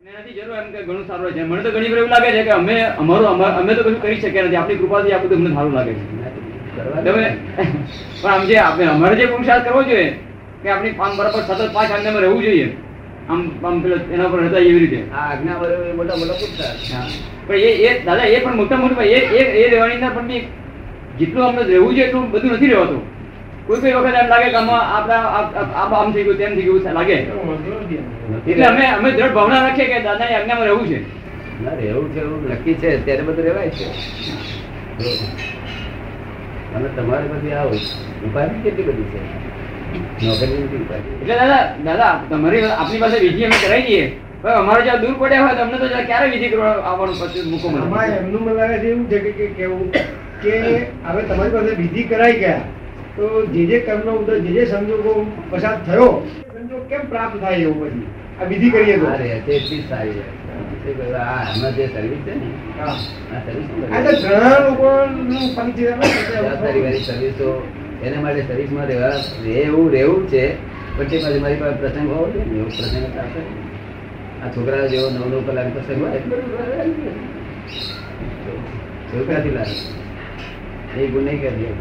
એનાથી જરૂર એમ કે ઘણું સારું છે. મને તો ઘણી વાર એવું લાગે છે કે અમે અમારું અમા- તો કશું કરી શક્યા નથી. આપણી કૃપાથી આ બધું અમને સારું લાગે છે. તમે પણ આમ જે આપણે અમારે જે પુરુષાર્થ કરવો જોઈએ કે આપણી પાંચ બરાબર સતત પાંચ આજ્ઞામાં રહેવું જોઈએ. આમ આમ પેલો એના પર હતા એવી રીતે. આ આજ્ઞા એ મોટા મોટા પુરુષાર્થ. પણ એ એ દાદા એ પણ મોટા મોટું એ એ રહેવાની અંદર પણ બી જેટલું અમને રહેવું જોઈએ એટલું બધું નથી રહેવાતું. કોઈ કોઈ વખત એમ લાગે કે આપણા આમ થઈ ગયું તેમ થઈ ગયું લાગે? એટલે અમે અમે દ્રઢ ભાવના રાખીએ કે દાદાની આજ્ઞામાં રહેવું છે. ના રહેવું છે એવું નક્કી છે ત્યારે બધું રહેવાય છે. અને તમારે બધી આવો ઉપાધિ કેટલી બધી છે? નોકરી નથી ઉપાધિ. એટલે દાદા દાદા તમારી આપણી પાસે વિધિ અમે કરાવી દઈએ. અમારો અમારે જ્યાં દૂર પડ્યા હોય તો તો જરા ક્યારે વિધિ કરવા આવવાનું પછી મૂકો મને? એમનું મને લાગે છે એવું છે કે કે કેવું? કે હવે તમારી પાસે વિધિ કરાઈ ગયા. તો જે જે કર્મનો ઉદય જે જે સંજોગો પસાર થયો સંજોગ કેમ પ્રાપ્ત થાય એવું પછી? આ વિધિ કરીએ તો. એટલી સારી એના માટે સર્વિસમાં રહેવા એવું રહેવું છે પણ તે પછી મારી પાસે પ્રસંગ હોવો જોઈએ ને એવો પ્રસંગ આ છોકરા જેવો નવ નવ કલાક પ્રસંગ હોય છોકરાથી લાગે. એ ગુને કરી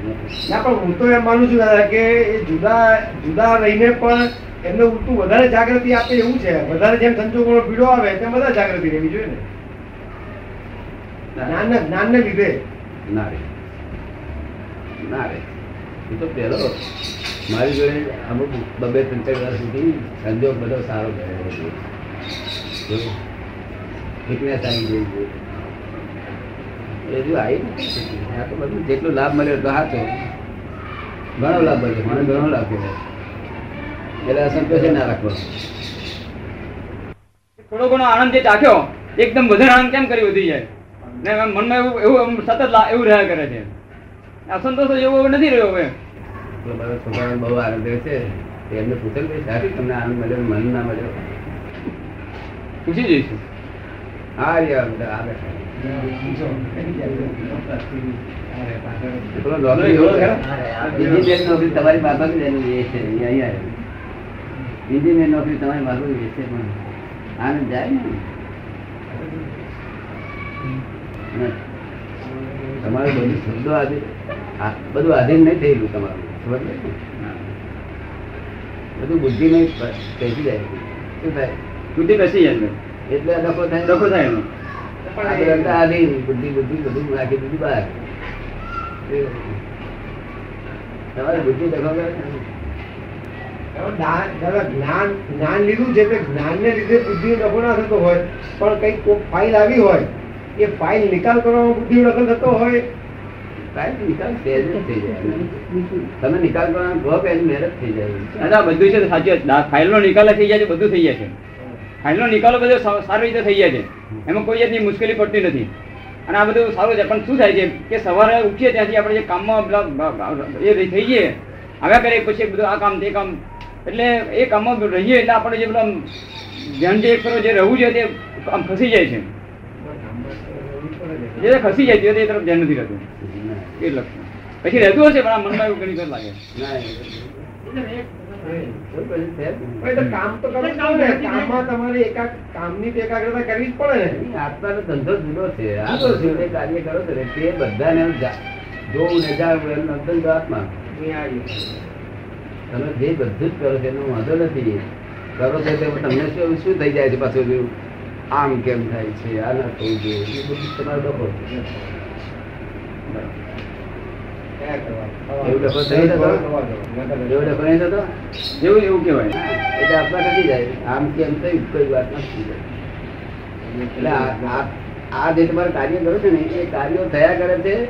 ના પણ હું તો એમ માનું છું દાદા કે એ જુદા જુદા રહીને પણ એમને ઉલટું વધારે જાગૃતિ આપે એવું છે. વધારે જેમ સંજોગોનો પીડો આવે તેમ વધારે જાગૃતિ રહેવી જોઈએ ને. જ્ઞાનને જ્ઞાનને લીધે. ના રે. ના રે. એ તો પહેલો મારી જોડે અમુક બબે ત્રણ ચાર વર્ષ સુધી સંજોગ બધો સારો ગયો છે ફિટનેસ આવી ગઈ છે એ જો આવી આ તો બધું જેટલો લાભ મળ્યો એટલો સાચો. ઘણો લાભ મળ્યો મને ઘણો લાભ મળ્યો એટલે અસંતોષ ના રાખવો થોડો ઘણો આનંદ જે ચાખ્યો એકદમ વધારે આનંદ કેમ કરી વધી જાય? ને મનમાં એવું એવું સતત એવું રહ્યા કરે છે. અસંતોષ એવો નથી રહ્યો હવે. બધા છોકરાઓને બહુ આનંદ રહ્યો છે. એમને પૂછેલ ભાઈ તમને આનંદ મળ્યો મન ના મળ્યો? પૂછી જઈશું. હા યાર આ બેઠા તમારી જ એ છે એ. એન્જિનિયર નોકરી તમારી. બાબત છે પણ આનંદ જાય ને? તમારું બધું શબ્દો આધીન આ- બધું આધીન નહીં થયેલું તમારું ખબર? બધું બુદ્ધિ નહીં બેસી જાય. શું થાય? બુદ્ધિ બેસી જાય એટલે દખો ડખો થાય ડખો થાય એનો બુદ્ધિ બુદ્ધિ બધું નાખી દીધું બહાર. તમારી બુદ્ધિ ડખો કરે છે ને? દાદા દાદા જ્ઞાન જ્ઞાન લીધું છે બુદ્ધિ ડખો ના થતો હોય. પણ કઈ ફાઇલ આવી હોય એ ફાઇલ નિકાલ કરવામાં બુદ્ધિ દખલ થતો હોય. કાંઈ નિકાલ સહેજ થઈ જાય. તમે નિકાલ કરવાનો એની મહેનત થઈ જાય. બધું છે સાચી ફાઇલ નો નિકાલ થઈ જાય છે બધું થઈ જાય છે ફાઇલનો નિકાલો બધો સારી રીતે થઈ જાય છે. એમાં કોઈ જાતની મુશ્કેલી પડતી નથી. અને આ બધું સારું છે. પણ શું થાય છે કે સવારે ઉઠીએ ત્યાંથી આપણે જે કામમાં એ થઈ જઈએ આવ્યા કરીએ પછી બધું આ કામ તે કામ. એટલે એ કામમાં રહીએ એટલે આપણે જે પેલા ધ્યાન જે કરો જે રહેવું છે તે આમ ખસી જાય છે. જે ખસી જાય છે તે તરફ ધ્યાન નથી રહેતું. એ લક્ષણ પછી રહેતું હશે પણ આ મનમાં એવું ઘણી વાર લાગે. કામ તો કામમાં તમારે એકા કામની એકાગ્રતા કરવી જ પડે. ને આત્માનો ધંધો જુદો છે. આ તો જે કાર્ય કરો છો ને તે બધાને જા- જોવું ને જાણવું એનો ધંધો આત્મા. તમે જે બધું જ કરો છો એનો વાંધો નથી. કરો છો તો તમને શું શું થઈ જાય છે પાછું આમ કેમ થાય છે? આ ના થવું જોઈએ એ બધું તમારે છે. એવું ડખો થઈ જતો એવો ડખો નહીં થતો? એવું એવું કહેવાય. એટલે આત્મા નથી જાય. આમ કેમ થયું કોઈ વાત નથી એટલે આ- આ- આ જે તમારે કાર્ય કરો છો ને એ કાર્યો થયા કરે છે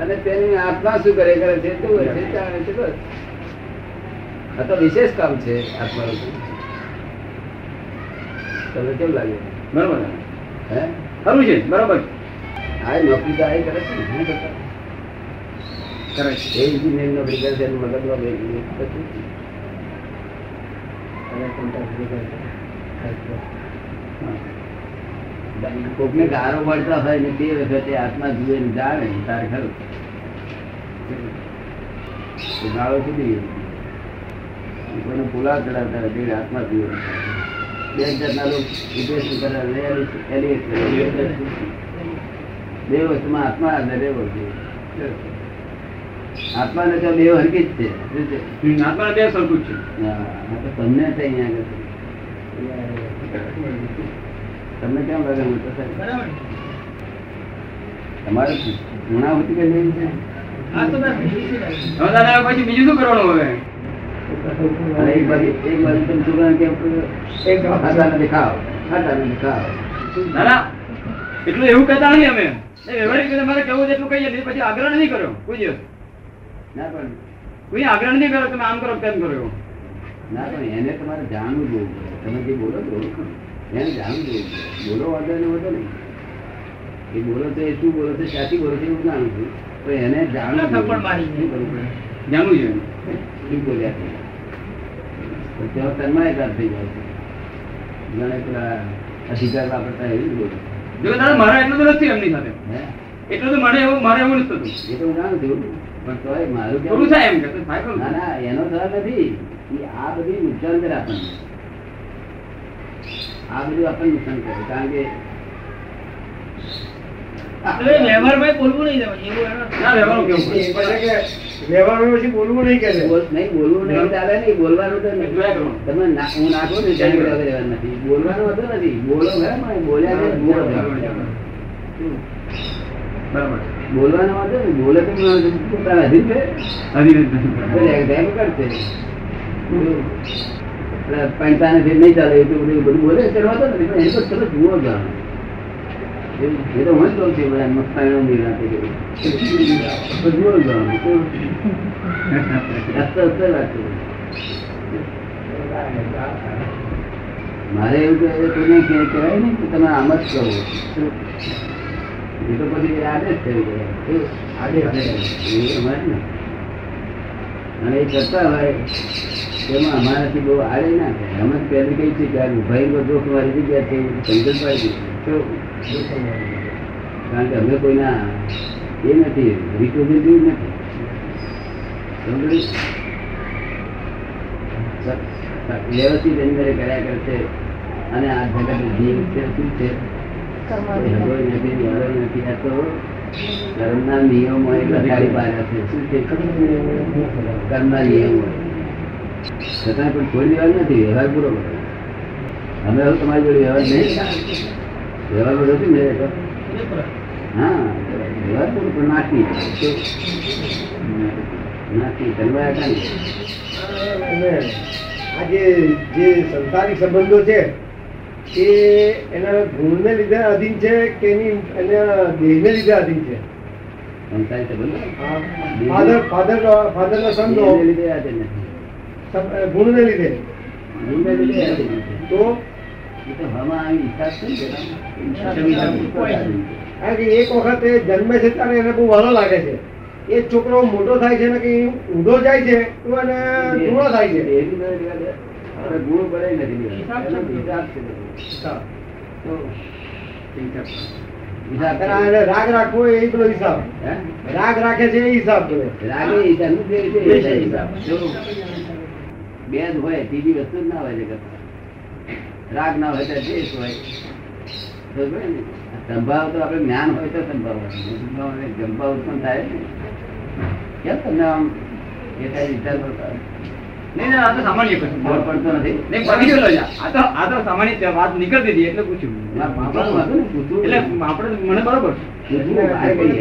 અને તેની આત્મા શું કરે કરે છે તે છે જાણે છે બસ. આ તો વિશેષ કામ છે આત્માનું. તમને કેમ લાગે? બરોબર હે? ખરું છે બરોબર આ નોકરી તો આ કરે છે ને? કરે છે એ engineer નોકરી કરે છે એનું મગજમાં કશું જ નહીં. કોકને ગારો પડતા હોય ને તે વખતે આત્મા જુએ ને જાણે તારે ખરું ગાળો સુધી કોઈને પુલા ચડાવતા હોય આત્મા જુએ બે જાતના લોકો કરે કરે. બે વસ્તુમાં આત્મા રહેવો જોઈએ આત્મા ને તો બે હરકી જ છે. શું આત્માને બે સરખું છે. તમને અહીંયા આગળ. તમને કેમ લાગે હું તો? તમારે ગુણાવૃત્તિ કઈ લેવી છે? બીજું શું કરવાનું હવે? એક બાજુ તમે છોકરાને કેમ કરો? એક ખાતા ખાઓ દાદા એટલું એવું કહેતા નહીં અમે. વ્યવહારિક મારે કેવું એટલું કહીએ પછી આગ્રહ નહીં કર્યો. કોઈ દિવસ. ના પણ. કોઈ આગ્રહ નથી કર્યો તમે આમ કરો તેમ કરો એવો. ના પણ એને તમારે જાણવું જોઈએ. તમે જે બોલો છો એને જાણવું જોઈએ. બોલો વાંધો ને વાંધો નહીં. એ બોલો તો એ શું બોલો છે ક્યાંથી બોલો છે એવું જાણું છું. પણ એને જાણવું? જાણવું જોઈએ. શું બોલ્યા છે? તો ત્યાં તન્માયકાર થઈ જાય છે. જાણે પેલા અધિકાર વાપરતા એવી બોલે જો દાદા મારે એટલું તો નથી એમની સાથે. એટલું તો મને એવું મારે એવું નથી થતું. એ તો હું જાણું છું. પણ તોય મારું કેવું? થાય એમ કે ના ના એનો સવાલ નથી. એ આ બધી નુકસાન કરે આપણને. આ બધું આપણને નુકસાન કરે કારણ કે છે. બોલવાનું હતું નથી. બોલો પણ બોલ્યા બરાબર. બોલવાનો વાંધો નહીં, બોલે તો પોતાના અધીન છે હજી નથી. એટલે exam કરશે એટલે પૈસા નહીં ચાલે એટલું બધું બોલે એ તો હું જ કહું છું બધા હસતો હસતો રાખજો. મારે એવું કહેવાય ને કે તમે આમ જ કહો એ તો પછી આદત થઈ ગઈ શું? આદત એ અમારે ને અને એ કરતા હોય તેમાં અમારાથી બહુ આડે ના થાય. અમે પહેલી કઈ છે કે આ ભાઈ બધો મારી જગ્યા છે સમજણ પાડી કારણ કે અમે કોઈના એ નથી. રિપ્રેઝેન્ટેટિવ નથી. સમજ્યું? સ- સ- વ્યવસ્થિત એની કર્યા કરશે અને આ જગત જીવ છે શું છે? કર્મના નિયમો એ લખાડી પાડ્યા છે. શું છે? કર્મના નિયમો છતાં પણ છોડી દેવા નથી વ્યવહાર પૂરો અમે હવે તમારી જોડે વ્યવહાર નહીં વ્યવહાર પૂરો છે ને હા વ્યવહાર પૂરો પણ નાખી નાખી કરવા કાંઈ? આજે જે જે સંસારિક સંબંધો છે એ એના ગુણને લીધે અધીન છે કે એની એના દેહને લીધે અધીન છે? ફાધર ફાધર ગુણને લીધે? ગુણને લીધે તો? છે ને કે એક વખત એ જન્મે છે ત્યારે એને બહુ વાલો લાગે છે. એ છોકરો મોટો થાય છે ને કે ઊંધો જાય છે તો એને ધૂળો થાય છે. એવી બધી વાત આપણે ગુણ પડે નથી હિસાબ છે. એનો હિસાબ છે બધો. તો હિસાબ અને આ એને રાગ રાખવો એ પેલો હિસાબ હે? રાગ રાખે છે એ હિસાબ પેલો રાગે હિસાબ નથી, એ રીતે હિસાબ હિસાબ. જો બે જ હોય ત્રીજી વસ્તુ જ ના હોય જગતમાં. રાગ ના હોય તો દ્વેષ હોય બરોબર ને? સંભાવ તો આપણે જ્ઞાન હોય તો સંભાવ હોય. સંભાવ હોય, સંભાવ ઉત્પન્ન થાય ને કેમ તમને આમ એ થાય વિચાર કરતા હોય? નહીં નહીં, આ તો સામાન્ય question. બોર પડતો નથી નહીં, પડી ગયેલો આ તો આ તો સામાન્ય વાત નીકળતી હતી એટલે પૂછ્યું ના, પાપાનું હતું ને, પૂછવું. એટલે આપણે મને બરોબર પૂછવું, બહાર કહીએ.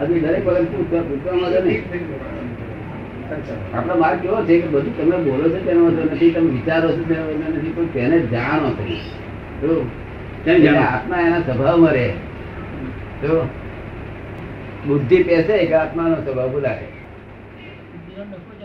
હજુ દરેક વખત પૂછવા પૂછવા માંગે નહીં. આપણો માર્ગ કેવો છે કે બધું તમે બોલો છો તેનો વાંધો નથી તમે વિચારો છો તેનો વાંધો નથી પણ તેને જાણો તમે આત્મા એના સ્વભાવમાં રહે જો બુદ્ધિ પેસે કે આત્માનો સ્વભાવ નફો